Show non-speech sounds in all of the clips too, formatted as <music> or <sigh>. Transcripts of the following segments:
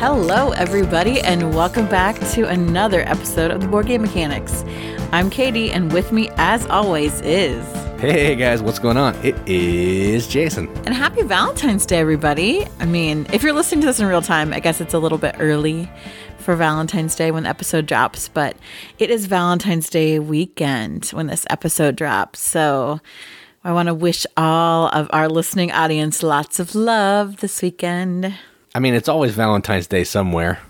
Hello, everybody, and welcome back to another episode of the Board Game Mechanics. I'm Katie, and with me, as always, is. Hey guys, what's going on? It is Jason. And happy Valentine's Day, everybody. I mean, if you're listening to this in real time, I guess it's a little bit early for Valentine's Day when the episode drops, but it is Valentine's Day weekend when this episode drops. So I want to wish all of our listening audience lots of love this weekend. I mean, it's always Valentine's Day somewhere.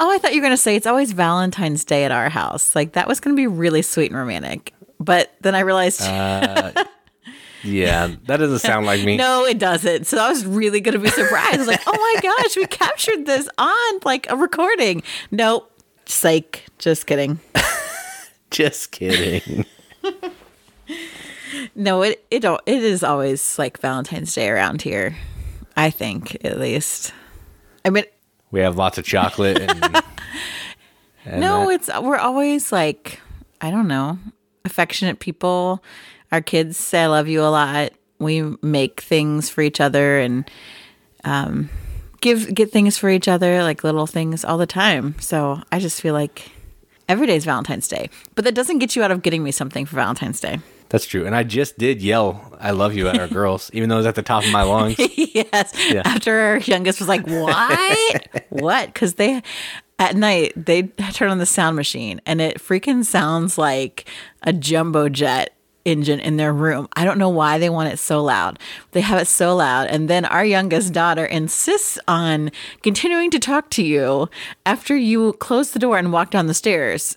Oh, I thought you were going to say it's always Valentine's Day at our house. Like that was going to be really sweet and romantic. But then I realized uh, <laughs> Yeah, that doesn't sound like me. no, it doesn't. So I was really going to be surprised. I was like, oh my gosh, we captured this on like a recording. Nope. Psych. Just kidding. <laughs> Just kidding. <laughs> No, it it don't- it is always like Valentine's Day around here. I think at least. I mean, we have lots of chocolate and, <laughs> and no, that- it's we're always like I don't know, affectionate people. Our kids say I love you a lot. We make things for each other and um, give get things for each other, like little things all the time. So I just feel like every day is Valentine's Day, but that doesn't get you out of getting me something for Valentine's Day. That's true. And I just did yell "I love you" at our <laughs> girls, even though it was at the top of my lungs. yes. Yeah. After our youngest was like, "What? what?" Because they at night they turn on the sound machine and it freaking sounds like a jumbo jet engine in their room. I don't know why they want it so loud. They have it so loud, and then our youngest daughter insists on continuing to talk to you after you close the door and walk down the stairs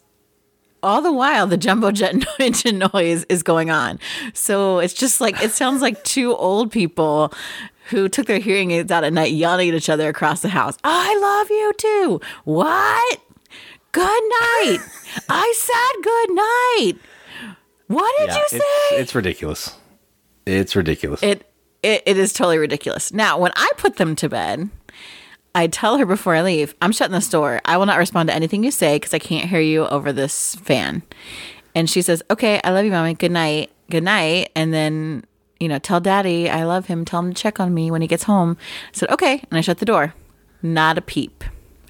all the while the jumbo jet <laughs> engine noise is going on. So it's just like it sounds like two old people who took their hearing aids out at night yelling at each other across the house. Oh, I love you too. What? Good night. I said good night. What did Yeah, you it's, say? it's ridiculous. It's ridiculous. it, it it is totally ridiculous. Now, when I put them to bed, I tell her before I leave, I'm shutting this door. I will not respond to anything you say because I can't hear you over this fan. And she says, "Okay, I love you, mommy. Good night. Good night." And then, you know, tell daddy I love him. Tell him to check on me when he gets home. I said, "Okay," and I shut the door. Not a peep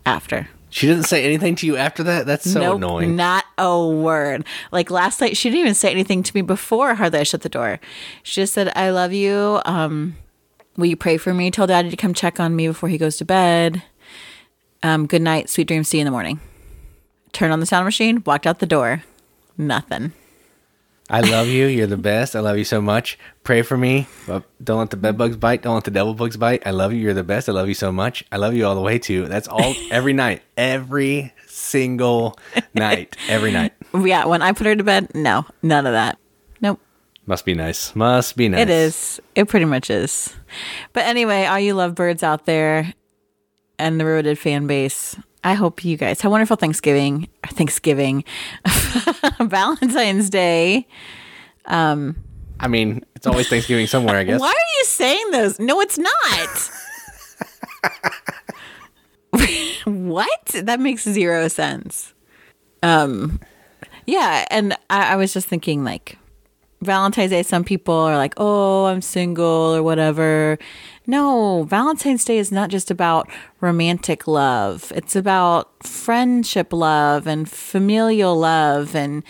after. she didn't say anything to you after that. That's so nope, annoying. Not a word. Like last night, she didn't even say anything to me before hardly I shut the door. She just said, I love you. Um, will you pray for me? Tell daddy to come check on me before he goes to bed. Um, good night. Sweet dreams. See you in the morning. Turned on the sound machine, walked out the door. Nothing. I love you. You're the best. I love you so much. Pray for me. But don't let the bed bugs bite. Don't let the devil bugs bite. I love you. You're the best. I love you so much. I love you all the way too. That's all <laughs> every night. Every single night. Every night. <laughs> Yeah, when I put her to bed, no, none of that. Must be nice. Must be nice. It is. It pretty much is. But anyway, all you lovebirds out there and the Roaded fan base, I hope you guys have a wonderful Thanksgiving. Thanksgiving. <laughs> Valentine's Day. Um, I mean, it's always Thanksgiving somewhere, I guess. Why are you saying those? No, it's not. <laughs> what? That makes zero sense. Um, yeah, and I, I was just thinking like Valentine's Day. Some people are like, "Oh, I'm single" or whatever. No, Valentine's Day is not just about romantic love. It's about friendship love and familial love, and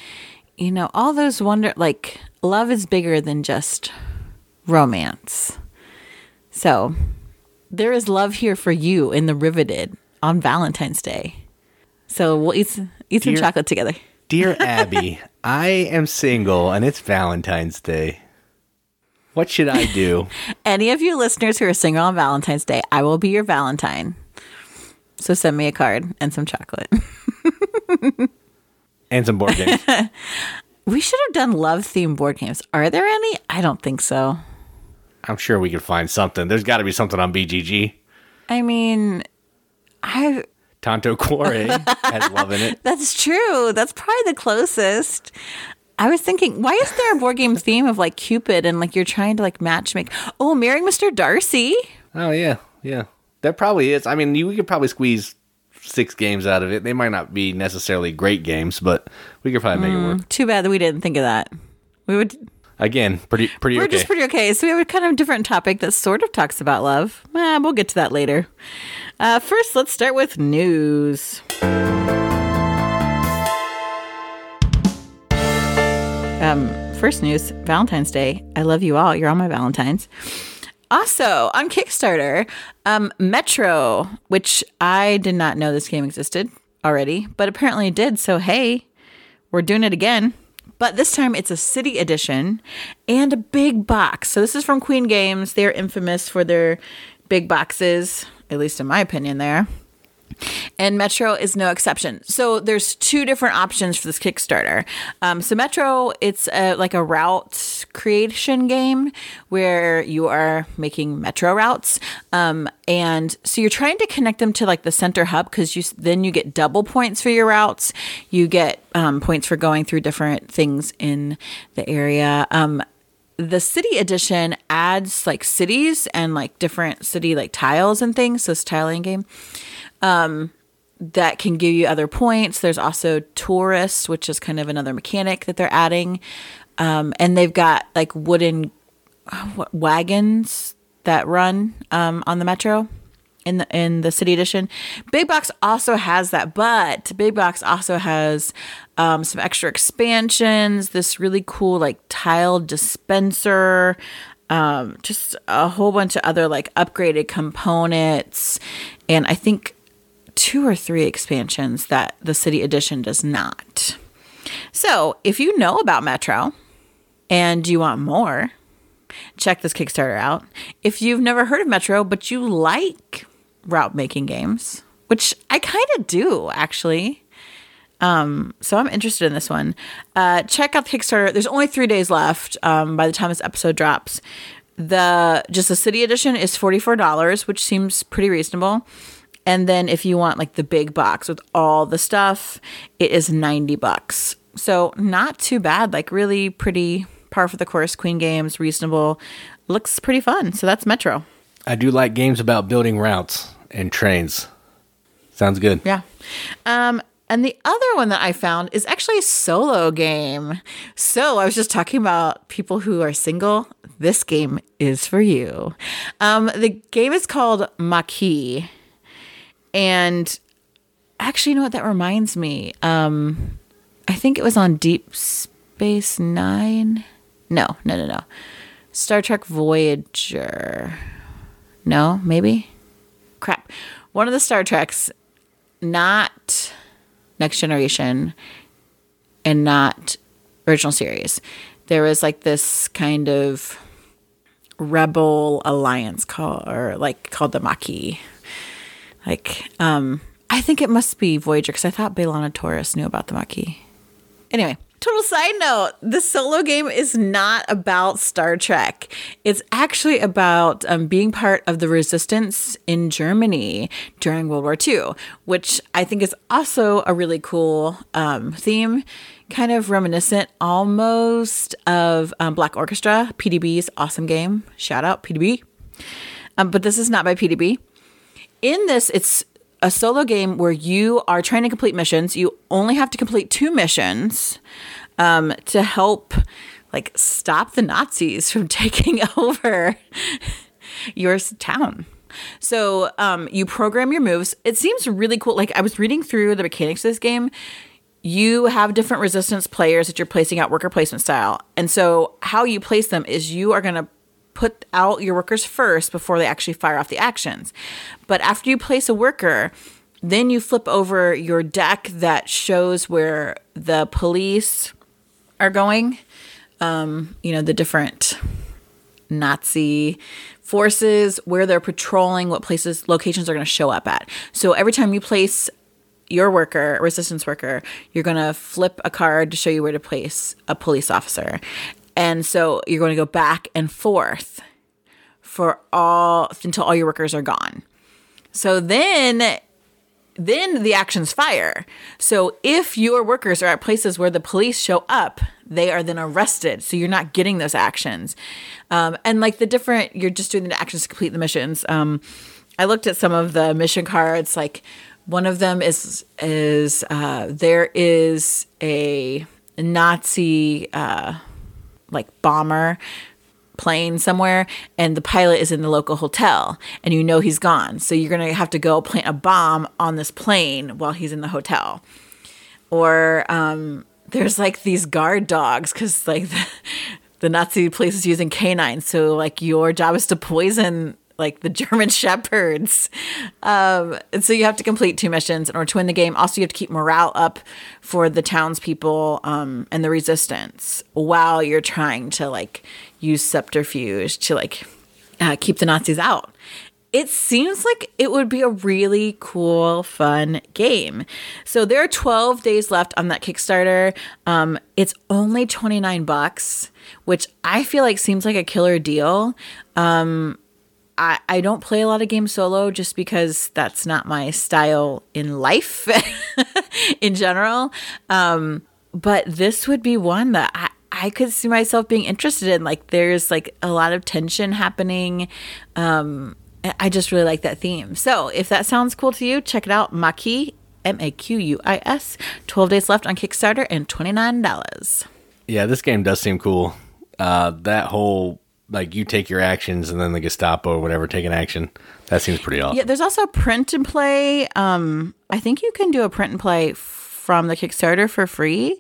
you know all those wonder like love is bigger than just romance. So there is love here for you in the Riveted on Valentine's Day. So we'll eat, eat some Dear- chocolate together. Dear Abby, I am single and it's Valentine's Day. What should I do? <laughs> Any of you listeners who are single on Valentine's Day, I will be your Valentine. So send me a card and some chocolate. <laughs> and some board games. <laughs> We should have done love themed board games. Are there any? I don't think so. I'm sure we could find something. There's got to be something on BGG. I mean, I <laughs> Has love in it. that's true. That's probably the closest. I was thinking, why is there a board game <laughs> theme of like Cupid and like you're trying to like match make? Oh, marrying Mr. Darcy. Oh yeah, yeah. That probably is. I mean, you we could probably squeeze six games out of it. They might not be necessarily great games, but we could probably make it mm, work. Too bad that we didn't think of that. We would. Again, pretty pretty We're okay. just pretty okay. So we have a kind of different topic that sort of talks about love. Eh, we'll get to that later. Uh, first, let's start with news. Um, first news Valentine's Day. I love you all. You're all my Valentines. Also, on Kickstarter, um, Metro, which I did not know this game existed already, but apparently it did. So, hey, we're doing it again. But this time it's a city edition and a big box. So, this is from Queen Games. They're infamous for their big boxes, at least in my opinion, there and Metro is no exception. So there's two different options for this Kickstarter. Um, so Metro, it's a, like a route creation game where you are making Metro routes, um, and so you're trying to connect them to like the center hub because you then you get double points for your routes. You get um, points for going through different things in the area. Um, the city edition adds like cities and like different city like tiles and things. So it's tiling game um, that can give you other points. There's also tourists, which is kind of another mechanic that they're adding, um, and they've got like wooden what, wagons that run um, on the metro in the in the city edition. Big Box also has that, but Big Box also has um, some extra expansions. This really cool like tile dispenser. Um, just a whole bunch of other like upgraded components, and I think two or three expansions that the city edition does not. So, if you know about Metro and you want more, check this Kickstarter out. If you've never heard of Metro, but you like route making games, which I kind of do actually. Um, so I'm interested in this one. Uh, check out the Kickstarter. There's only three days left um, by the time this episode drops. The just the city edition is forty four dollars, which seems pretty reasonable. And then if you want like the big box with all the stuff, it is 90 bucks. So not too bad, like really pretty par for the course Queen Games, reasonable. Looks pretty fun. So that's Metro. I do like games about building routes and trains. Sounds good. Yeah. Um and the other one that I found is actually a solo game. So I was just talking about people who are single. This game is for you. Um, the game is called Maquis. And actually, you know what? That reminds me. Um, I think it was on Deep Space Nine. No, no, no, no. Star Trek Voyager. No, maybe. Crap. One of the Star Treks, not Next Generation, and not original series. There was like this kind of rebel alliance called, or like called the Maquis. Like, um, I think it must be Voyager because I thought B'Elanna Torres knew about the Maquis. Anyway, total side note: the solo game is not about Star Trek. It's actually about um, being part of the resistance in Germany during World War II, which I think is also a really cool um, theme. Kind of reminiscent almost of um, Black Orchestra, PDB's awesome game. Shout out PDB. Um, but this is not by PDB in this it's a solo game where you are trying to complete missions. You only have to complete two missions um, to help like stop the nazis from <laughs> taking <laughs> over your town. So um, you program your moves. It seems really cool. Like i was reading through the mechanics of this game. You have different resistance players that you're placing out worker placement style. And so how you place them is you are going to put out your workers first before they actually fire off the actions. But after you place a worker, then you flip over your deck that shows where the police are going. Um, you know, the different Nazi forces, where they're patrolling, what places, locations they're going to show up at. So every time you place your worker, resistance worker, you're going to flip a card to show you where to place a police officer. And so you're going to go back and forth for all until all your workers are gone. So then then the actions fire. So if your workers are at places where the police show up, they are then arrested. So you're not getting those actions. Um, and like the different, you're just doing the actions to complete the missions. Um, I looked at some of the mission cards. Like one of them is is uh, there is a Nazi. Uh, like bomber plane somewhere and the pilot is in the local hotel and you know he's gone. So you're going to have to go plant a bomb on this plane while he's in the hotel. Or um, there's like these guard dogs because like the, <laughs> the Nazi police is using canines. So like your job is to poison like the <laughs> German shepherds. Um, and so you have to complete two missions in order to win the game. Also, you have to keep morale up for the townspeople um, and the resistance while you're trying to like use subterfuge to like uh, keep the Nazis out. It seems like it would be a really cool, fun game. So there are 12 days left on that Kickstarter. Um, it's only 29 bucks, which I feel like seems like a killer deal. Um, I, I don't play a lot of games solo just because that's not my style in life <laughs> in general. Um, but this would be one that I, I could see myself being interested in. Like, there's like a lot of tension happening. Um, I just really like that theme. So, if that sounds cool to you, check it out. Maquis, M A Q U I S. 12 days left on Kickstarter and $29. Yeah, this game does seem cool. Uh, that whole like you take your actions and then the Gestapo or whatever take an action. That seems pretty awesome. Yeah, there's also print and play. Um, I think you can do a print and play from the Kickstarter for free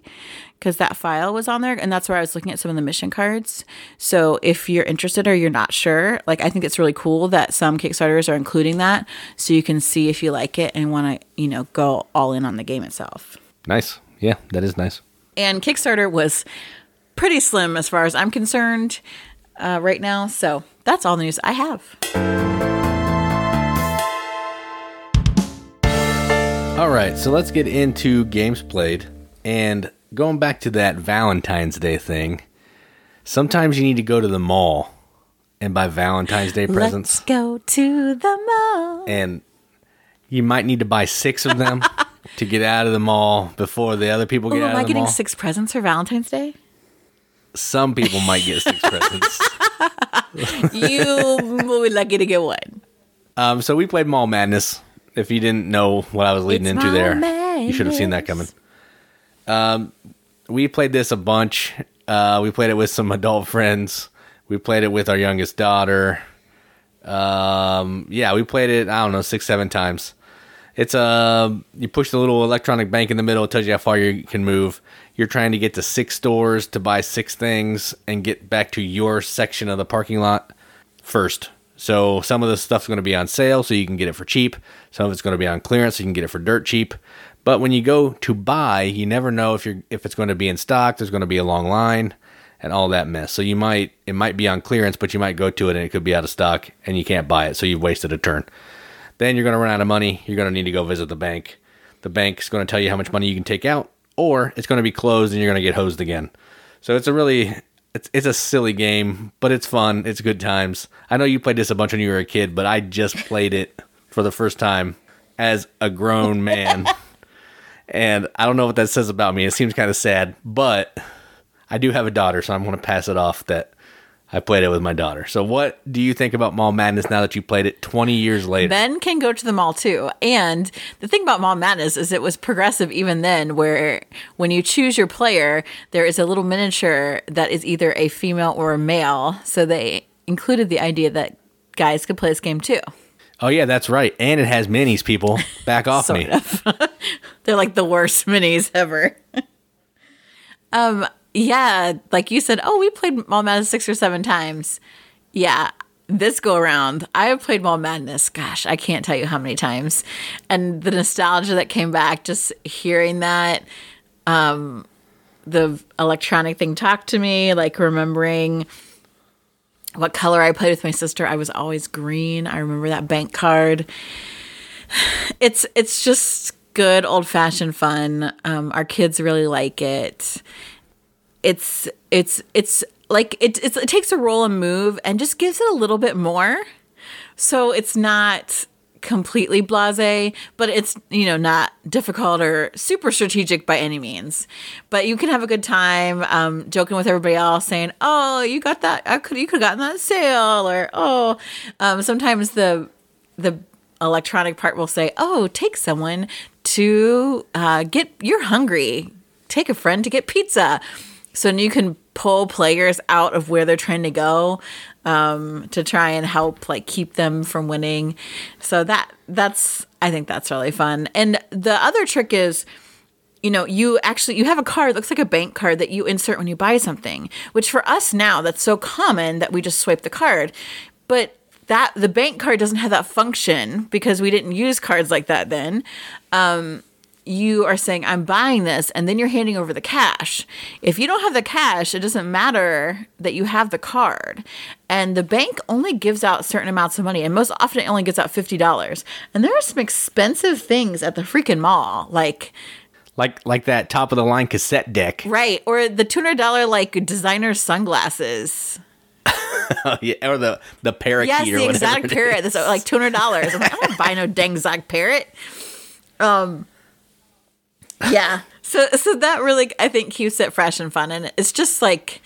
because that file was on there, and that's where I was looking at some of the mission cards. So if you're interested or you're not sure, like I think it's really cool that some Kickstarters are including that, so you can see if you like it and want to, you know, go all in on the game itself. Nice. Yeah, that is nice. And Kickstarter was pretty slim as far as I'm concerned uh, right now. So that's all the news I have. All right, so let's get into games played. And going back to that Valentine's Day thing, sometimes you need to go to the mall and buy Valentine's Day presents. Let's go to the mall. And you might need to buy six of them <laughs> to get out of the mall before the other people get out of the mall. am I getting six presents for Valentine's Day? Some people might get six <laughs> presents. You will be lucky to get one. Um, so we played Mall Madness. If you didn't know what I was leading It's into there, you should have seen that coming. Um, we played this a bunch. Uh, we played it with some adult friends. We played it with our youngest daughter. Um, yeah, we played it. I don't know, six, seven times. It's uh, you push the little electronic bank in the middle. It tells you how far you can move. You're trying to get to six stores to buy six things and get back to your section of the parking lot first. So some of the stuff's going to be on sale, so you can get it for cheap. Some of it's going to be on clearance, so you can get it for dirt cheap. But when you go to buy, you never know if you're if it's going to be in stock. There's going to be a long line and all that mess. So you might it might be on clearance, but you might go to it and it could be out of stock and you can't buy it. So you've wasted a turn. Then you're going to run out of money. You're going to need to go visit the bank. The bank's going to tell you how much money you can take out, or it's going to be closed and you're going to get hosed again. So it's a really it's it's a silly game, but it's fun. It's good times. I know you played this a bunch when you were a kid, but I just played it for the first time as a grown <laughs> man. and I don't know what that says about me. It seems kind of sad, but I do have a daughter, so I'm going to pass it off that I played it with my daughter. So what do you think about Mall Madness now that you played it 20 years later? Ben can go to the mall too. And the thing about Mall Madness is it was progressive even then, where when you choose your player, there is a little miniature that is either a female or a male. So they included the idea that guys could play this game too. Oh yeah, that's right. And it has minis, people. Back off me. <laughs> They're like the worst minis ever. <laughs> um, yeah, like you said, oh, we played Mall Madness six or seven times. Yeah, this go around, I have played Mall Madness. Gosh, I can't tell you how many times. And the nostalgia that came back, just hearing that, um, the electronic thing talk to me, like remembering what color I played with my sister. I was always green. I remember that bank card. <sighs> It's it's just good old fashioned fun. Um, our kids really like it. It's it's it's like it it's, it takes a roll and move and just gives it a little bit more. So it's not completely blasé, but it's you know not difficult or super strategic by any means. But you can have a good time um, joking with everybody else, saying, "Oh, you got that? I could you could have gotten that sale," or "Oh." Um, sometimes the the electronic part will say, "Oh, take someone to uh, get you're hungry. Take a friend to get pizza." So you can pull players out of where they're trying to go um, to try and help like keep them from winning. So that that's I think that's really fun. And the other trick is you know you actually you have a card looks like a bank card that you insert when you buy something which for us now that's so common that we just swipe the card but that the bank card doesn't have that function because we didn't use cards like that then um, you are saying i'm buying this and then you're handing over the cash if you don't have the cash it doesn't matter that you have the card and the bank only gives out certain amounts of money and most often it only gives out $50 and there are some expensive things at the freaking mall like like like that top of the line cassette deck. right or the $200 like designer sunglasses <laughs> yeah, or the the parakeet Yes, or the exotic it parrot. is. That's like two hundred dollars. I'm like, I don't buy no <laughs> dang exotic parrot. Um, yeah. <laughs> So so that really I think keeps it fresh and fun, and it's just like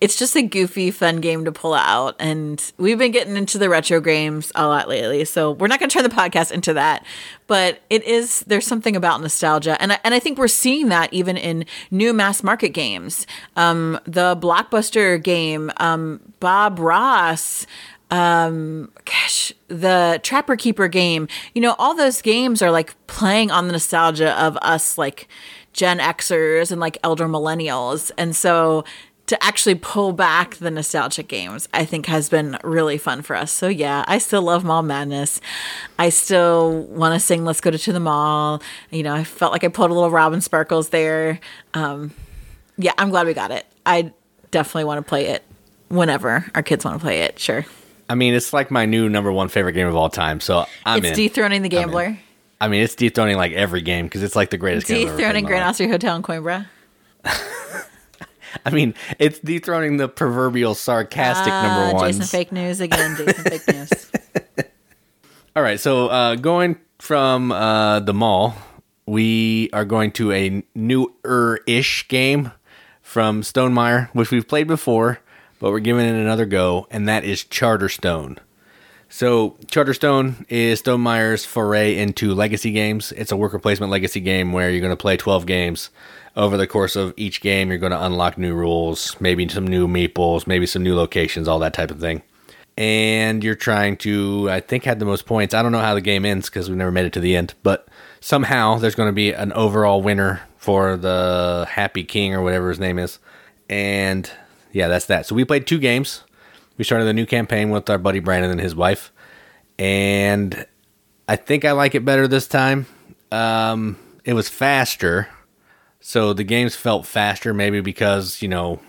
it's just a goofy, fun game to pull out. And we've been getting into the retro games a lot lately, so we're not going to turn the podcast into that. But it is there's something about nostalgia, and I, and I think we're seeing that even in new mass market games. Um, the blockbuster game, um, Bob Ross um gosh the trapper keeper game. You know all those games are like playing on the nostalgia of us like gen xers and like elder millennials. And so to actually pull back the nostalgic games i think has been really fun for us. So yeah i still love mall madness. I still want to sing let's go to, to the mall. You know i felt like i pulled a little robin sparkles there. Um yeah i'm glad we got it. I definitely want to play it whenever our kids want to play it sure I mean, it's like my new number one favorite game of all time. So I'm it's in. dethroning the gambler. I mean, it's dethroning like every game because it's like the greatest game. Played in Dethroning Grand. Austria Hotel in Coimbra. <laughs> I mean, it's dethroning the proverbial sarcastic number one. Jason fake news again. Jason fake news. <laughs> All right, so uh, going from uh, the mall, we are going to a newer-ish game from Stonemaier, which we've played before, but we're giving it another go, and that is Charterstone. So Charterstone is Stone Stonemaier's foray into legacy games. It's a worker placement legacy game where you're going to play 12 games. Over the course of each game, you're going to unlock new rules, maybe some new meeples, maybe some new locations, all that type of thing and you're trying to i think had the most points i don't know how the game ends because we've never made it to the end but somehow there's going to be an overall winner for the happy king or whatever his name is and yeah that's that so we played two games we started a new campaign with our buddy brandon and his wife and i think i like it better this time um, it was faster so the games felt faster maybe because you know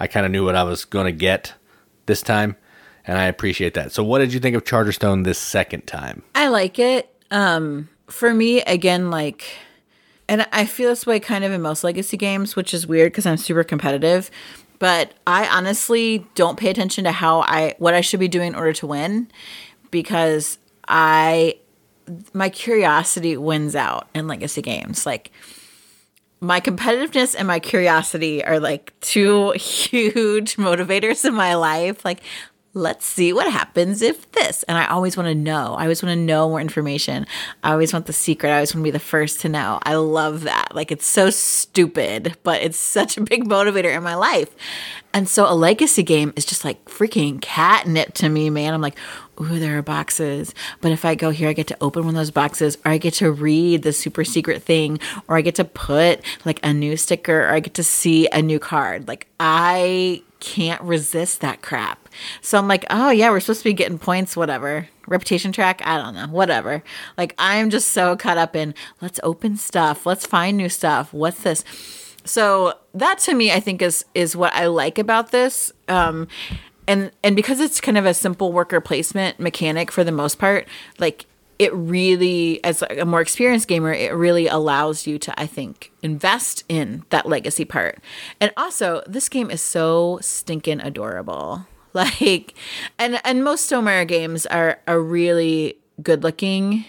i kind of knew what i was going to get this time and I appreciate that. So, what did you think of Charterstone this second time? I like it. Um, for me, again, like, and I feel this way kind of in most legacy games, which is weird because I'm super competitive. But I honestly don't pay attention to how I what I should be doing in order to win, because I my curiosity wins out in legacy games. Like my competitiveness and my curiosity are like two <laughs> huge motivators in my life. Like, let's see what happens if this. And I always want to know. I always want to know more information. I always want the secret. I always want to be the first to know. I love that. Like, it's so stupid, but it's such a big motivator in my life. And so a legacy game is just like freaking catnip to me, man. I'm like, ooh, there are boxes. But if I go here, I get to open one of those boxes, or I get to read the super secret thing, or I get to put like a new sticker, or I get to see a new card. Like, I can't resist that crap. So I'm like, oh, yeah, we're supposed to be getting points, whatever. Reputation track, I don't know, whatever. Like, I'm just so caught up in let's open stuff, let's find new stuff. What's this? So that to me, I think is is what I like about this. Um, and and because it's kind of a simple worker placement mechanic for the most part, like it really, as a more experienced gamer, it really allows you to, I think, invest in that legacy part. And also, this game is so stinking adorable. <laughs> Like, and and most Stonemaier games are are really good looking.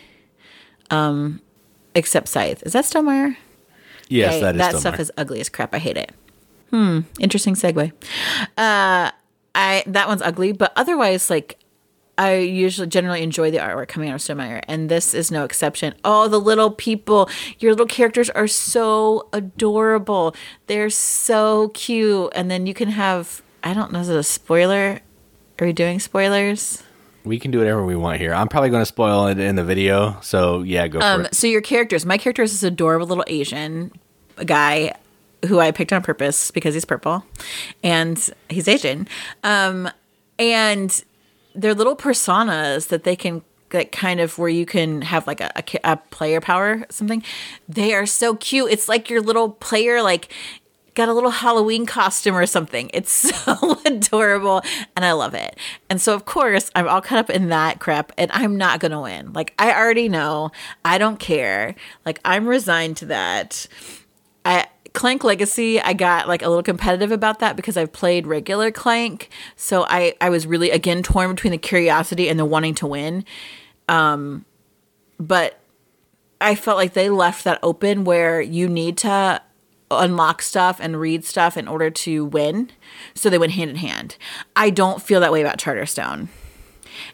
Um, except Scythe. Is that Stonemaier? Yes, Okay, that is that stuff is ugly as crap. I hate it. Hmm. Interesting segue. Uh, I that one's ugly, but otherwise, like, I usually generally enjoy the artwork coming out of Stonemaier, and this is no exception. Oh, the little people, your little characters are so adorable. They're so cute. And then you can have, I don't know, is it a spoiler? Are we doing spoilers? We can do whatever we want here. I'm probably going to spoil it in the video. So, yeah, go for Um, it. so your characters, my character is this adorable little Asian guy who I picked on purpose because he's purple and he's Asian. Um, and they're little personas that they can like kind of where you can have like a, a, a player power something. They are so cute. It's like your little player like got a little Halloween costume or something. It's <laughs> so adorable and I love it. And so of course, I'm all caught up in that crap and I'm not going to win. Like I already know. I don't care. Like I'm resigned to that. I Clank Legacy, I got like a little competitive about that because I've played regular Clank. So I I was really again torn between the curiosity and the wanting to win. Um but I felt like they left that open where you need to unlock stuff and read stuff in order to win. So they went hand in hand. I don't feel that way about Charterstone.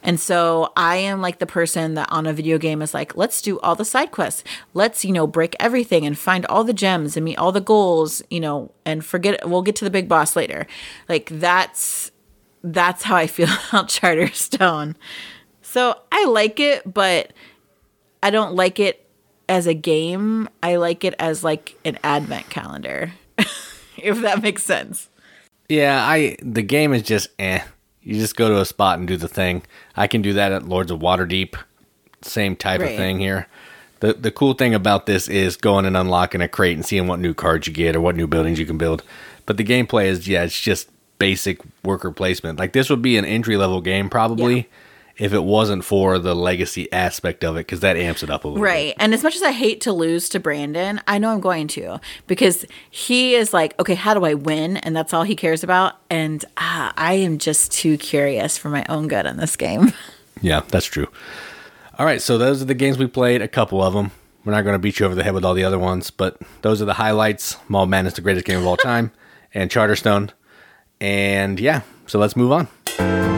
And so I am like the person that on a video game is like, let's do all the side quests. Let's, you know, break everything and find all the gems and meet all the goals, you know, and forget we'll get to the big boss later. Like that's that's how I feel <laughs> about Charterstone. So I like it, but I don't like it as a game. I like it as like an advent calendar. <laughs> if that makes sense. Yeah, I the game is just eh. You just go to a spot and do the thing. I can do that at Lords of Waterdeep. Same type Right. of thing here. The the cool thing about this is going and unlocking a crate and seeing what new cards you get or what new buildings you can build. But the gameplay is yeah, it's just basic worker placement. Like this would be an entry level game probably Yeah. If it wasn't for the legacy aspect of it because that amps it up a little bit. Right. And as much as I hate to lose to Brandon, I know I'm going to because he is like, okay, how do I win? And that's all he cares about. And ah, I am just too curious for my own good in this game. <laughs> Yeah, that's true. All right, so those are the games we played, a couple of them. We're not going to beat you over the head with all the other ones, but those are the highlights. Mall Madness, the greatest game of all time, and Charterstone. And yeah, so let's move on.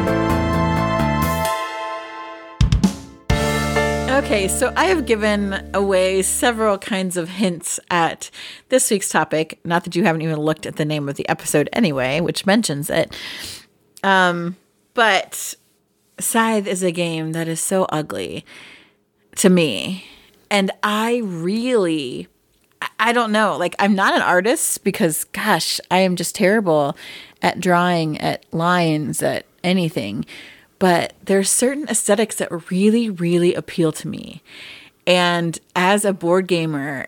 Okay, so I have given away several kinds of hints at this week's topic. Not that you haven't even looked at the name of the episode anyway, which mentions it. Um, but Scythe is a game that is so ugly to me. And I really, I- don't know. Like, I'm not an artist because, gosh, I am just terrible at drawing, at lines, at anything. But there's certain aesthetics that really, really appeal to me. And as a board gamer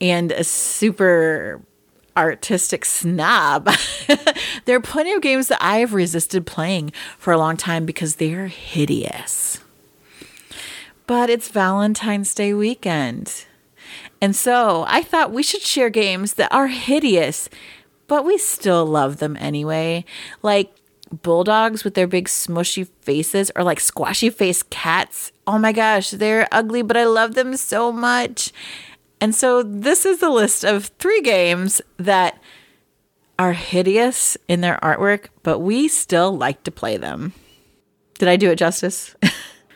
and a super artistic snob, <laughs> there are plenty of games that I have resisted playing for a long time because they're hideous. But it's Valentine's Day weekend. And so I thought we should share games that are hideous, but we still love them anyway. Like bulldogs with their big smushy faces, or like squashy faced cats. Oh my gosh, they're ugly, but I love them so much. And so this is the list of three games that are hideous in their artwork, but we still like to play them. Did I do it justice? <laughs>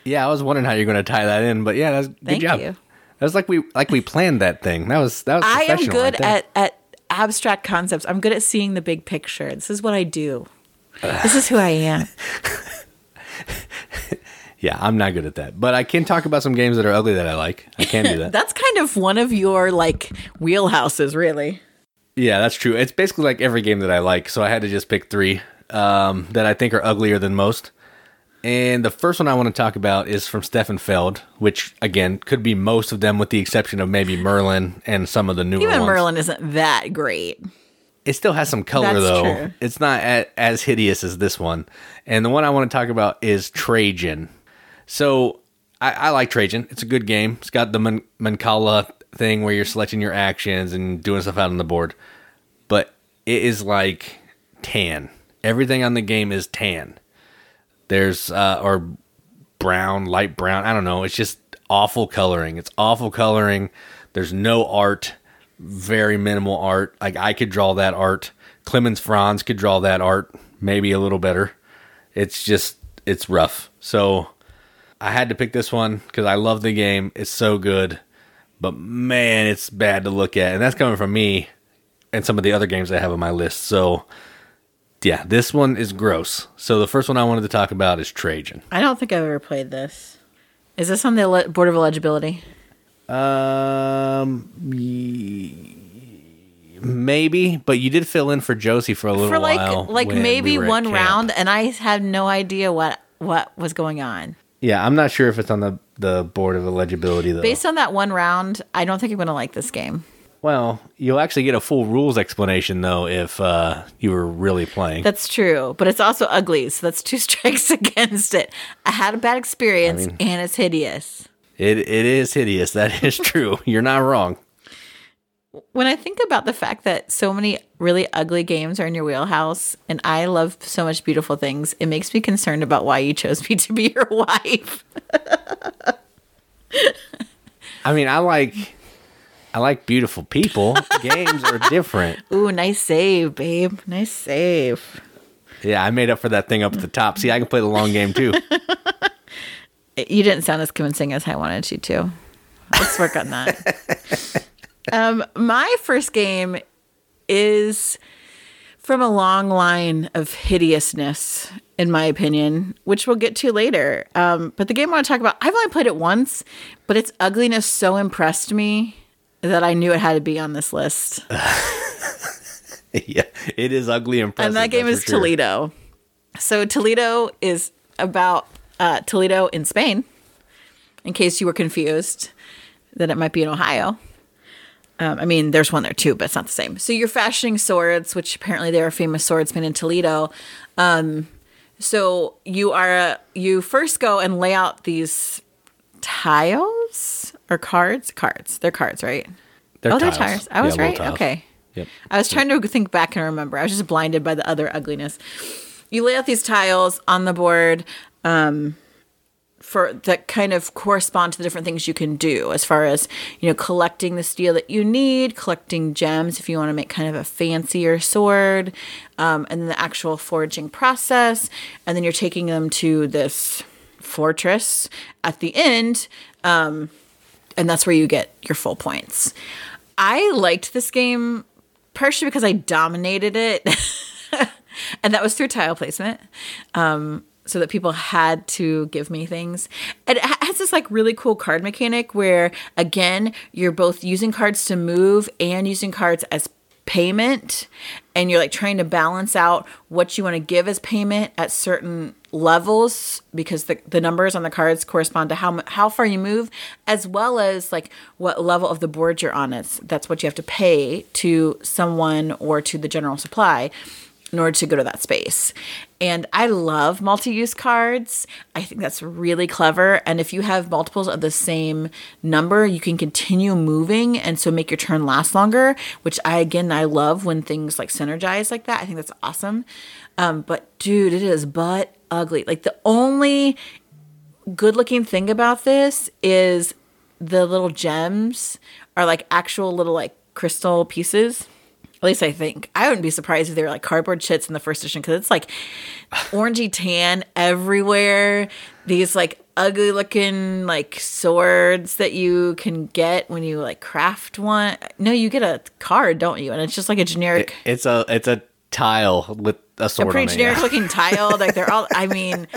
Yeah, I was wondering how you're going to tie that in, but yeah, that's good Thank job. you. That was like we like we planned that thing. That was that was. I am good right at at abstract concepts. I'm good at seeing the big picture. This is what I do. This is who I am. <laughs> Yeah, I'm not good at that, but I can talk about some games that are ugly that I like. I can do that. <laughs> That's kind of one of your like wheelhouses, really. Yeah, that's true. It's basically like every game that I like, so I had to just pick three um, that I think are uglier than most. And the first one I want to talk about is from Stefan Feld, which again could be most of them, with the exception of maybe Merlin and some of the newer Even ones. Merlin isn't that great. It still has some color That's though. true. It's not a, as hideous as this one. And the one I want to talk about is Trajan. So I, I like Trajan. It's a good game. It's got the Man- Mancala thing where you're selecting your actions and doing stuff out on the board. But it is like tan. Everything on the game is tan. There's uh or brown, light brown. I don't know. It's just awful coloring. It's awful coloring. There's no art, very minimal art. Like I could draw that art. Clemens Franz could draw that art, maybe a little better. It's just it's rough. So I had to pick this one because I love the game. It's so good, but man, it's bad to look at, and that's coming from me and some of the other games I have on my list. So yeah, this one is gross. So the first one I wanted to talk about is Trajan. I don't think I've ever played this. Is this on the board of eligibility? Um, maybe, but you did fill in for Josie for a little For like while. like maybe we one round, and I had no idea what what was going on. Yeah, I'm not sure if it's on the the board of eligibility though. Based on that one round, I don't think I'm going to like this game. well, you'll actually get a full rules explanation though if uh, you were really playing. That's true, but it's also ugly, so that's two <laughs> strikes <laughs> against it. I had a bad experience, I mean- and it's hideous. It it is hideous. That <laughs> is true. You're not wrong. When I think about the fact that so many really ugly games are in your wheelhouse, and I love so much beautiful things, it makes me concerned about why you chose me to be <laughs> your wife. I mean, I like I like beautiful people. Games are different. <laughs> Ooh, nice save, babe. Nice save. Yeah, I made up for that thing up at the top. See, I can play the long game too. You didn't sound as convincing as I wanted you to. Let's work on that. <laughs> um, my first game is from a long line of hideousness, in my opinion, which we'll get to later. Um, but the game I want to talk about, I've only played it once, but its ugliness so impressed me that I knew it had to be on this list. <laughs> yeah, it is ugly and impressive. and that game is sure. Toledo. So Toledo is about uh, Toledo in Spain. In case you were confused, that it might be in Ohio. Um, I mean, there's one there too, but it's not the same. So you're fashioning swords, which apparently they're a famous swordsmen in Toledo. Um, so you are you first go and lay out these tiles or cards. Cards. They're cards, right? They're oh, they're tiles. tires. I was Yeah, right. tiles. Okay. Yep. I was trying to think back and remember. I was just blinded by the other ugliness. You lay out these tiles on the board um, for that kind of correspond to the different things you can do, as far as you know, collecting the steel that you need, collecting gems if you want to make kind of a fancier sword, um, and then the actual forging process, and then you're taking them to this fortress at the end. Um, and that's where you get your full points. I liked this game partially because I dominated it, <laughs> and that was through tile placement. Um, so that people had to give me things. It has this like really cool card mechanic where again you're both using cards to move and using cards as payment and you're like trying to balance out what you want to give as payment at certain levels because the, the numbers on the cards correspond to how how far you move as well as like what level of the board you're on it's that's what you have to pay to someone or to the general supply in order to go to that space. And I love multi use cards. I think that's really clever. And if you have multiples of the same number, you can continue moving and so make your turn last longer, which I, again, I love when things like synergize like that. I think that's awesome. Um, but dude, it is butt ugly. Like the only good looking thing about this is the little gems are like actual little like crystal pieces. At least I think. I wouldn't be surprised if they were like cardboard chits in the first edition because it's like orangey tan everywhere. These like ugly looking like swords that you can get when you like craft one. No, you get a card, don't you? And it's just like a generic It's a it's a tile with a a sword pretty on it. generic yeah. looking tile. Like they're all. I mean,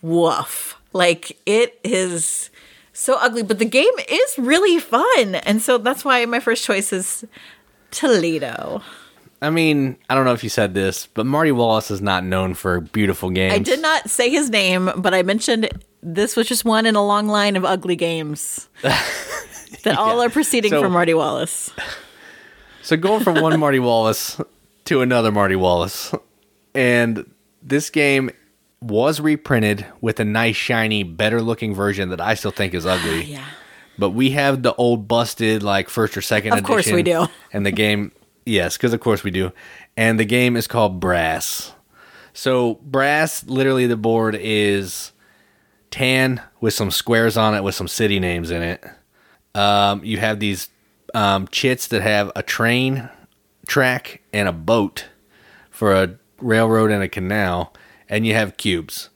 woof. Like it is so ugly, but the game is really fun, and so that's why my first choice is Toledo. I mean, I don't know if you said this, but Martin Wallace is not known for beautiful games. I did not say his name, but I mentioned this was just one in a long line of ugly games <laughs> that all are proceeding So- from Martin Wallace. So going from one Martin Wallace to another Martin Wallace, and this game was reprinted with a nice, shiny, better looking version that I still think is ugly. <sighs> Yeah. But we have the old busted like first or second Of course we do. <laughs> And the game, yes, because of course we do. And the game is called Brass. So Brass, literally the board is tan with some squares on it with some city names in it. Um, you have these um, chits that have a train track and a boat for a railroad and a canal, and you have cubes.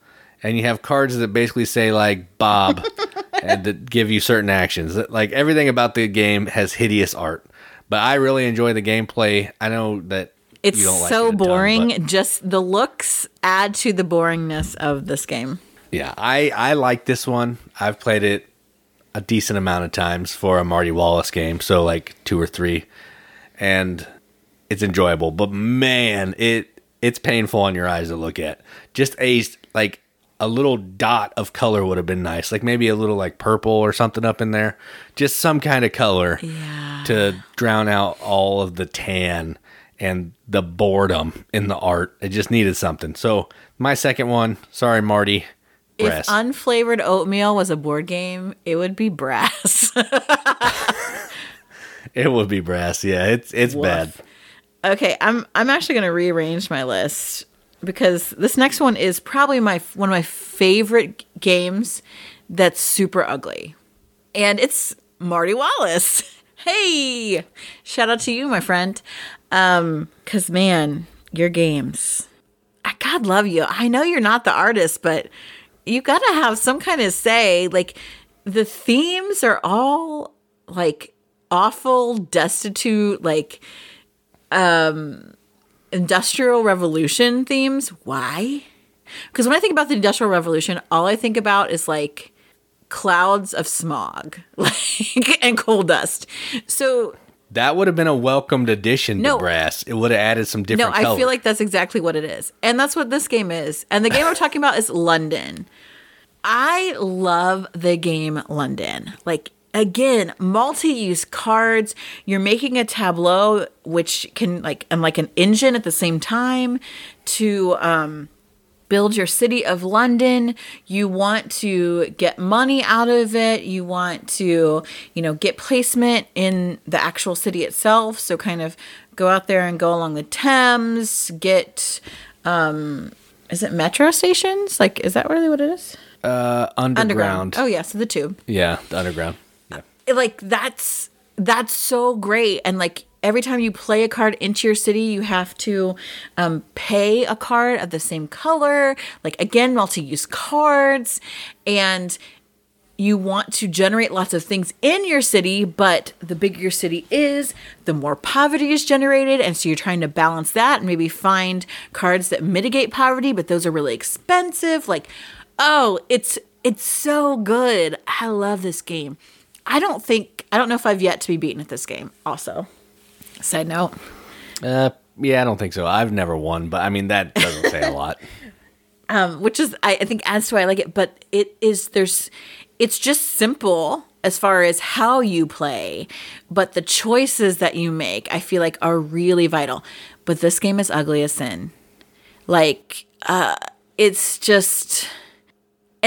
and you have cards that basically say like Bob <laughs> and that give you certain actions. Like everything about the game has hideous art. But I really enjoy the gameplay. I know that It's you don't like so it boring. Just the looks add to the boringness of this game. yeah, I I like this one. I've played it a decent amount of times for a Martin Wallace game, so like two or three, and it's enjoyable. But man, it it's painful on your eyes to look at. Just a like a little dot of color would have been nice, like maybe a little like purple or something up in there, just some kind of color Yeah. to drown out all of the tan and the boredom in the art. It just needed something. So my second one, sorry Marty, If unflavored oatmeal was a board game, it would be brass. <laughs> it would be brass. Yeah, it's it's Woof. bad. okay, I'm I'm actually going to rearrange my list because this next one is probably my one of my favorite games that's super ugly. And it's Marty Wallace. <laughs> Hey, shout out to you, my friend. Um, cause man, your games. I God love you. I know you're not the artist, but you got to have some kind of say. Like the themes are all like awful, destitute, like um industrial revolution themes. Why? Because when I think about the industrial revolution, all I think about is like clouds of smog, <laughs> like and coal dust. So That would have been a welcomed addition No. to brass. It would have added some different. no, I color. feel like that's exactly what it is. And that's what this game is. And the game I'm talking about is London. I love the game London. Like again, multi-use cards. You're making a tableau which can like and like an engine at the same time to um build your city of London. You want to get money out of it. You want to, you know, get placement in the actual city itself. So kind of go out there and go along the Thames, get um is it metro stations? Like is that really what it is? uh, underground. Oh yeah, so the tube Yeah, the underground. Like that's that's so great. And like every time you play a card into your city you have to um, pay a card of the same color. Like again multi-use cards. And you want to generate lots of things in your city but the bigger your city is the more poverty is generated. And so you're trying to balance that and maybe find cards that mitigate poverty but those are really expensive. Like oh it's it's so good. I love this game i don't think i don't know if i've yet to be beaten at this game also side note Uh, yeah, I don't think so. I've never won, but I mean that doesn't say a lot. <laughs> <laughs> um, which is I, I think adds to why I like it. But it is there's it's just simple as far as how you play, but the choices that you make I feel like are really vital. But this game is ugly as sin. Like uh, it's just.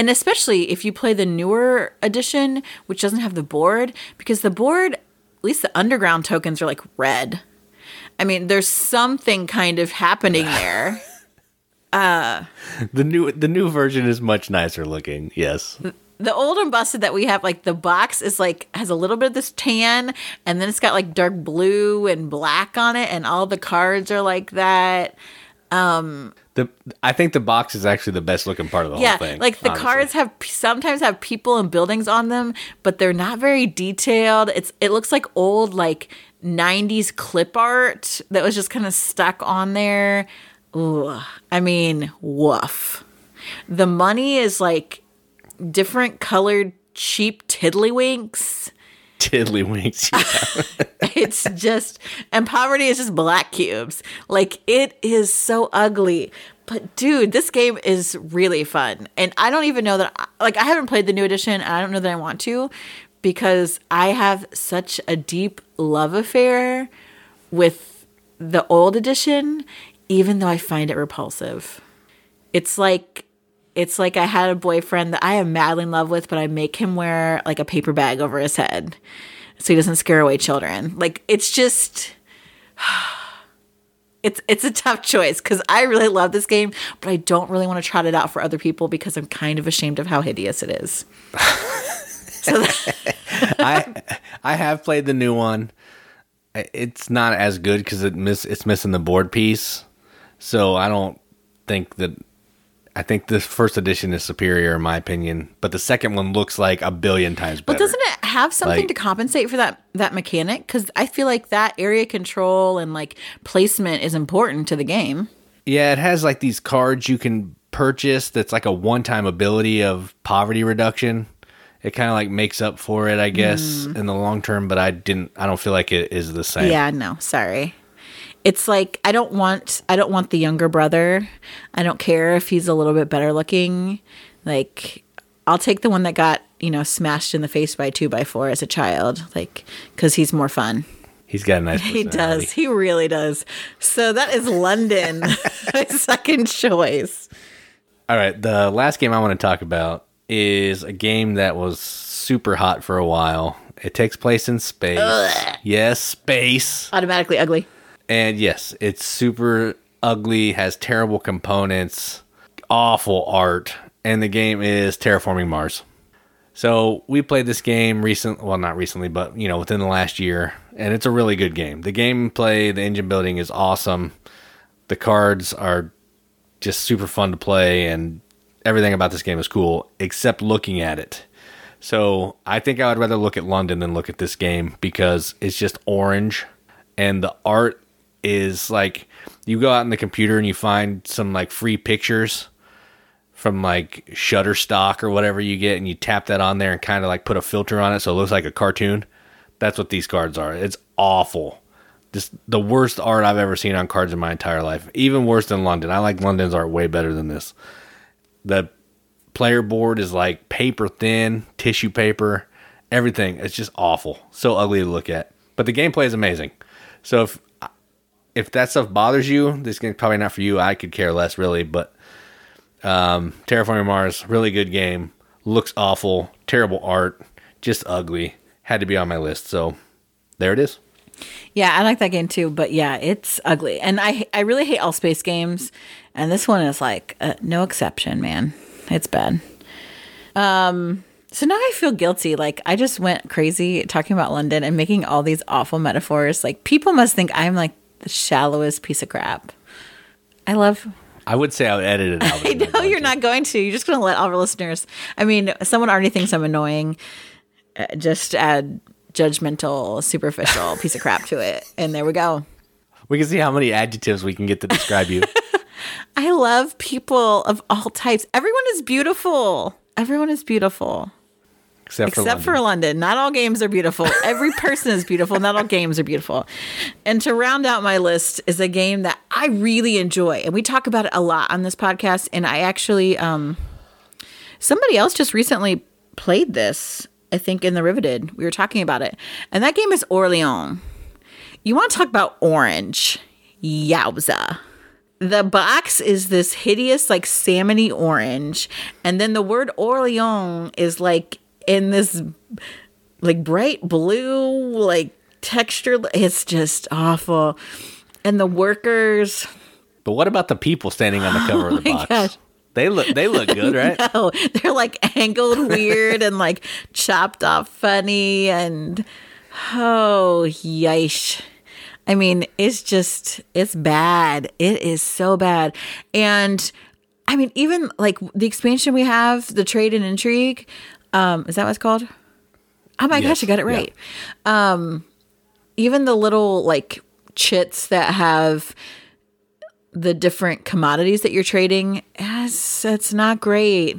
And especially if you play the newer edition, which doesn't have the board, because the board, at least the underground tokens are like red. I mean, there's something kind of happening <laughs> there. Uh, The new the new version is much nicer looking. Yes. the old and busted that we have like the box is like has a little bit of this tan and then it's got like dark blue and black on it and all the cards are like that Um, the I think the box is actually the best looking part of the yeah whole thing. like the honestly. cards have sometimes have people and buildings on them but they're not very detailed it's it looks like old like 90s clip art that was just kind of stuck on there Ooh, i mean woof the money is like different colored cheap tiddlywinks tiddlywinks. Yeah. <laughs> it's just and poverty is just black cubes like it is so ugly but dude this game is really fun and i don't even know that I, like i haven't played the new edition and i don't know that i want to because i have such a deep love affair with the old edition even though i find it repulsive it's like it's like I had a boyfriend that I am madly in love with, but I make him wear like a paper bag over his head so he doesn't scare away children. Like it's just <sighs> it's it's a tough choice because I really love this game, but I don't really want to trot it out for other people because I'm kind of ashamed of how hideous it is. <laughs> so that, <laughs> I I have played the new one. It's not as good because it miss it's missing the board piece. So I don't think that I think the first edition is superior in my opinion, but the second one looks like a billion times better. But doesn't it have something Like- to compensate for that that mechanic? Because I feel like that area control and like placement is important to the game. Yeah, it has like these cards you can purchase that's like a one-time ability of poverty reduction. It kind of like makes up for it, I guess, mm. in the long term, but I didn't I don't feel like it is the same. Yeah, no, sorry. It's like I don't want I don't want the younger brother. I don't care if he's a little bit better looking. Like I'll take the one that got, you know, smashed in the face by 2 by 4 as a child, like cuz he's more fun. He's got a nice <laughs> He does. He really does. So that is London, <laughs> <laughs> my second choice. All right, the last game I want to talk about is a game that was super hot for a while. It takes place in space. Yes, space. Automatically ugly. And yes, it's super ugly, has terrible components, awful art, and the game is Terraforming Mars. So we played this game recent, well, not recently, but you know, within the last year, and it's a really good game. The gameplay, the engine building is awesome. The cards are just super fun to play, and everything about this game is cool, except looking at it. So I think I would rather look at London than look at this game because it's just orange, and the art is like you go out in the computer and you find some like free pictures from like Shutterstock or whatever you get, and you tap that on there and kind of like put a filter on it so it looks like a cartoon. That's what these cards are. It's awful. Just the worst art I've ever seen on cards in my entire life. Even worse than London. I like London's art way better than this. The player board is like paper thin, tissue paper, everything. It's just awful. So ugly to look at. But the gameplay is amazing. So if if that stuff bothers you, this game's probably not for you. I could care less really, but um, Terraforming Mars, really good game. Looks awful, terrible art, just ugly. Had to be on my list. So there it is. Yeah, I like that game too, but yeah, it's ugly. And I I really hate all space games, and this one is like uh, no exception, man. It's bad. Um so now I feel guilty. Like I just went crazy talking about London and making all these awful metaphors. Like people must think I'm like the shallowest piece of crap. I love I would say I would edit it out. <laughs> I know you're not going to. You're just going to let all our listeners. I mean, someone already thinks I'm annoying. Uh, just add judgmental, superficial <laughs> piece of crap to it, and there we go. We can see how many adjectives we can get to describe you. <laughs> I love people of all types. Everyone is beautiful. Everyone is beautiful. Except, for Except London. for London. Not all games are beautiful. Every person is beautiful. Not all games are beautiful. And to round out my list is a game that I really enjoy. And we talk about it a lot on this podcast. And I actually, um, somebody else just recently played this, I think in the Riveted. We were talking about it. And that game is Orleans. You want to talk about orange? Yowza. The box is this hideous, like salmony orange, and then the word Orleans is like in this like bright blue, like texture. It's just awful. And the workers, But what about the people standing on the cover of the <laughs> Oh box? gosh. They look they look good, right? <laughs> oh, they're like angled <laughs> weird and like chopped off funny and oh yeesh. I mean, it's just it's bad. It is so bad. And I mean, even like the expansion we have, the trade and intrigue, um, is that what it's called? Oh my Yes, gosh, I got it yeah. right. Um, even the little like chits that have the different commodities that you're trading, it's, it's not great.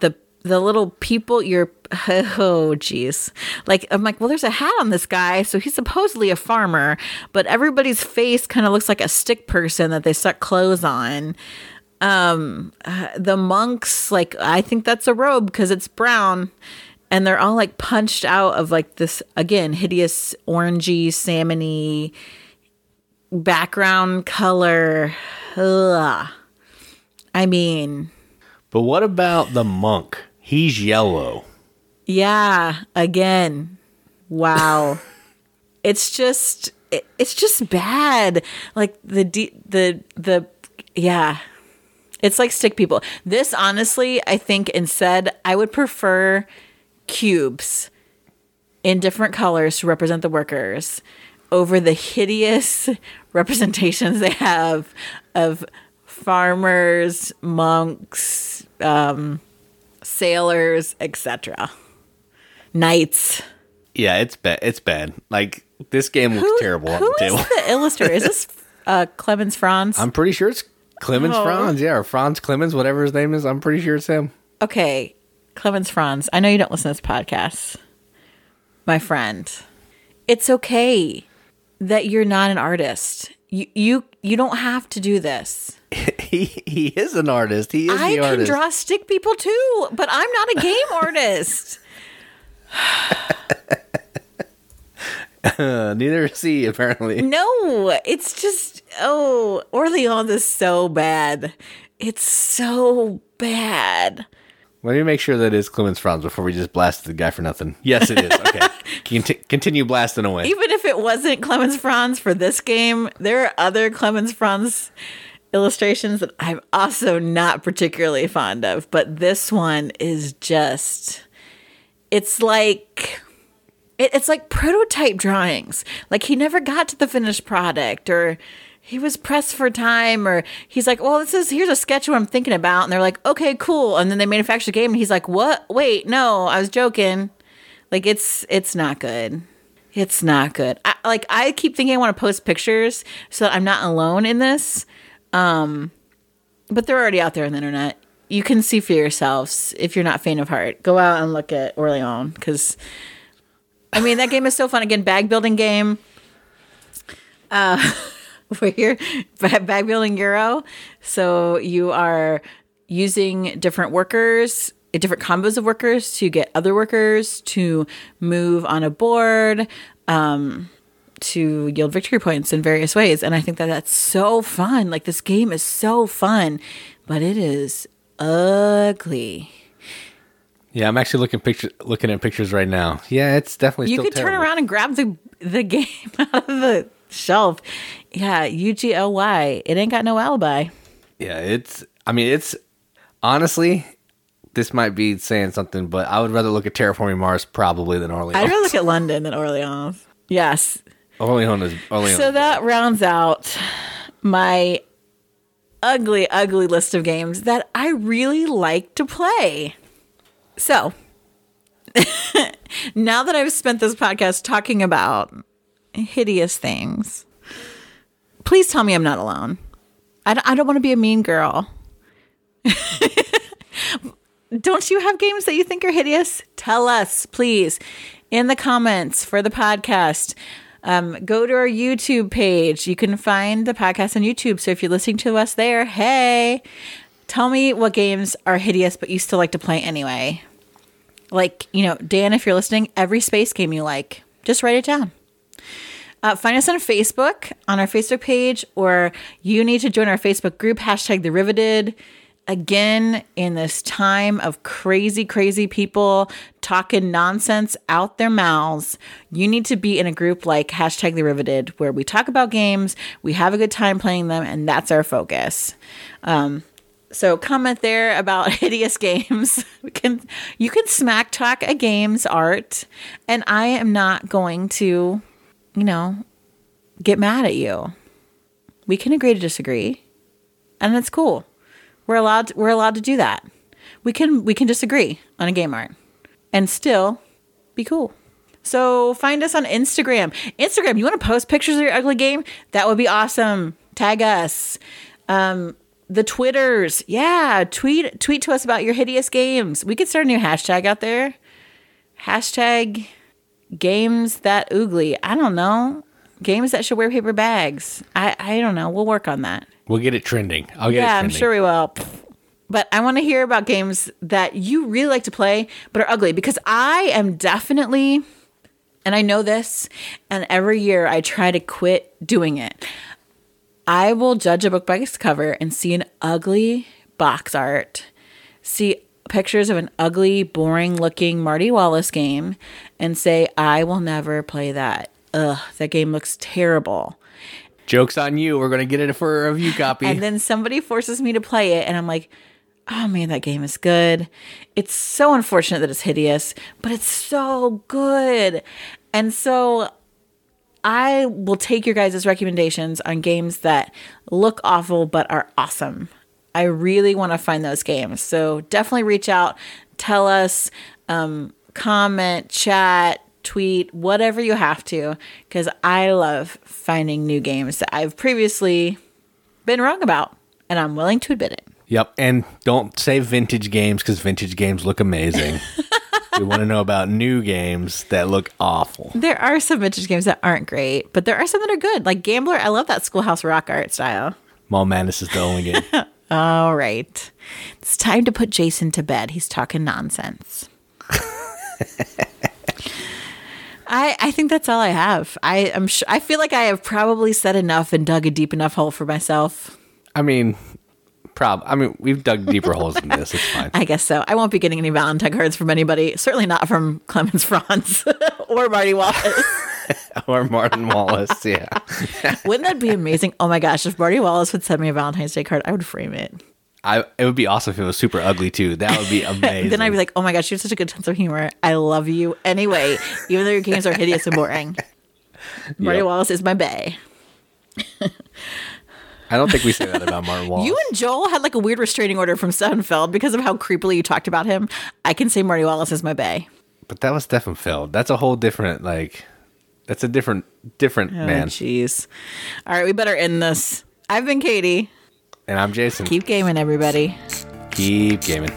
The the little people you're <laughs> oh geez. Like I'm like, well, there's a hat on this guy, so he's supposedly a farmer, but everybody's face kind of looks like a stick person that they stuck clothes on. Um uh, the monks, like I think that's a robe because it's brown. And they're all like punched out of like this again hideous orangey salmony background color. Ugh. I mean, But what about the monk? He's yellow. yeah, again. Wow. <laughs> it's just it, it's just bad. Like the de- the the yeah. It's like stick people. This honestly, I think instead I would prefer cubes in different colors to represent the workers over the hideous <laughs> representations they have of farmers, monks, um, sailors, etc. Knights. Yeah, it's bad. It's bad. Like this game looks terrible on the is table. the illustrator? Is this <laughs> uh, Klemens Franz? I'm pretty sure it's Klemens Oh. Franz. Yeah, or Franz Klemens, whatever his name is. I'm pretty sure it's him. okay, Klemens Franz. I know you don't listen to this podcast, my friend. It's okay that you're not an artist. You you you don't have to do this. <laughs> he he is an artist. He is I can artist. draw stick people too, but I'm not a game <laughs> artist. <laughs> Uh, <laughs> neither is he apparently. No, it's just oh, Orleans is so bad. It's so bad. Let me make sure that it's Klemens Franz before we just blast the guy for nothing. Yes, it is. Okay, <laughs> Conti- continue blasting away. Even if it wasn't Klemens Franz for this game, there are other Klemens Franz illustrations that I'm also not particularly fond of, but this one is just it's like it, it's like prototype drawings. Like he never got to the finished product or he was pressed for time or he's like, "Well, this is here's a sketch what I'm thinking about." And they're like, "Okay, cool." And then they manufacture the game and he's like, "What? Wait, no, I was joking." Like it's it's not good. It's not good. I, like I keep thinking I want to post pictures so that I'm not alone in this. Um, but they're already out there on the internet. You can see for yourselves if you're not faint of heart. Go out and look at Orleans because, I mean, that game is so fun. Again, bag building game. Uh, <laughs> we're here bag building Euro. So you are using different workers, different combos of workers to get other workers to move on a board. Um, to yield victory points in various ways. And I think that that's so fun. Like this game is so fun, but it is ugly. Yeah, I'm actually looking picture looking at pictures right now. Yeah, it's definitely. You could turn around and grab the the game <laughs> out of the shelf. Yeah, U G O Y. It ain't got no alibi. Yeah, it's. I mean, it's honestly. This might be saying something, but I would rather look at Terraforming Mars probably than Orleans. I'd rather look at <laughs> London than Orleans. Yes. Orleans is Orleans. So that rounds out my ugly, ugly list of games that I really like to play. So <laughs> now that I've spent this podcast talking about hideous things, please tell me I'm not alone. I don't, I don't want to be a mean girl. <laughs> don't you have games that you think are hideous? Tell us, please, in the comments for the podcast. Um, go to our YouTube page. You can find the podcast on YouTube. So if you're listening to us there, hey, tell me what games are hideous, but you still like to play anyway. Like, you know, Dan, if you're listening, every space game you like, just write it down. Uh, find us on Facebook, on our Facebook page, or you need to join our Facebook group, hashtag the Riveted. Again, in this time of crazy, crazy people talking nonsense out their mouths, you need to be in a group like hashtag the Riveted, where we talk about games, we have a good time playing them, and that's our focus. Um, so comment there about <laughs> hideous games. We can you can smack talk a game's art, and I am not going to you know, get mad at you. We can agree to disagree, and that's cool. We're allowed. we're allowed to do that. We can we can disagree on a game art, and still be cool. So find us on Instagram. Instagram. You want to post pictures of your ugly game? That would be awesome. Tag us. Um, the Twitters. Yeah, tweet tweet to us about your hideous games. We could start a new hashtag out there. Hashtag games that oogly. I don't know. Games that should wear paper bags. I, I don't know. We'll work on that. we'll get it trending. I'll get it Yeah, I'm sure we will. But I want to hear about games that you really like to play but are ugly because I am definitely, and I know this, and every year I try to quit doing it. I will judge a book by its cover and see an ugly box art, see pictures of an ugly, boring looking Marty Wallace game, and say, I will never play that. Ugh, that game looks terrible. Joke's on you. We're gonna get it for a review <laughs> copy. And then somebody forces me to play it, and I'm like, oh man, that game is good. It's so unfortunate that it's hideous, but it's so good. And so I will take your guys' recommendations on games that look awful but are awesome. I really want to find those games. So definitely reach out, tell us, um, comment, chat, tweet, whatever you have to, because I love finding new games that I've previously been wrong about, and I'm willing to admit it. Yep. And don't say vintage games because vintage games look amazing. <laughs> we want to know about new games that look awful. There are some vintage games that aren't great, but there are some that are good. Like Gambler, I love that Schoolhouse Rock art style. Mall Madness is the only game. <laughs> All right. It's time to put Jason to bed. He's talking nonsense. <laughs> I, I think that's all I have. I am sh- I feel like I have probably said enough and dug a deep enough hole for myself. I mean, prob. I mean, we've dug deeper holes than this. It's fine. <laughs> I guess so. I won't be getting any Valentine cards from anybody. Certainly not from Klemens Franz <laughs> or Marty Wallace. <laughs> or Martin Wallace. Yeah. Wouldn't that be amazing? Oh my gosh, if Marty Wallace would send me a Valentine's Day card, I would frame it. I, it would be awesome if it was super ugly too. That would be amazing. then I'd be like, oh my gosh, you have such a good sense of humor. I love you anyway, even though your games are hideous and boring. Marty Yep. Wallace is my bae. I don't think we say that about Martin <laughs> Wallace. You and Joel had like a weird restraining order from Seinfeld because of how creepily you talked about him. I can say Marty Wallace is my bae. but that was Stefan Feld. That's a whole different like. That's a different different Oh, man. jeez. All right, we better end this. I've been Katie. And I'm Jason. Keep gaming, everybody. Keep gaming.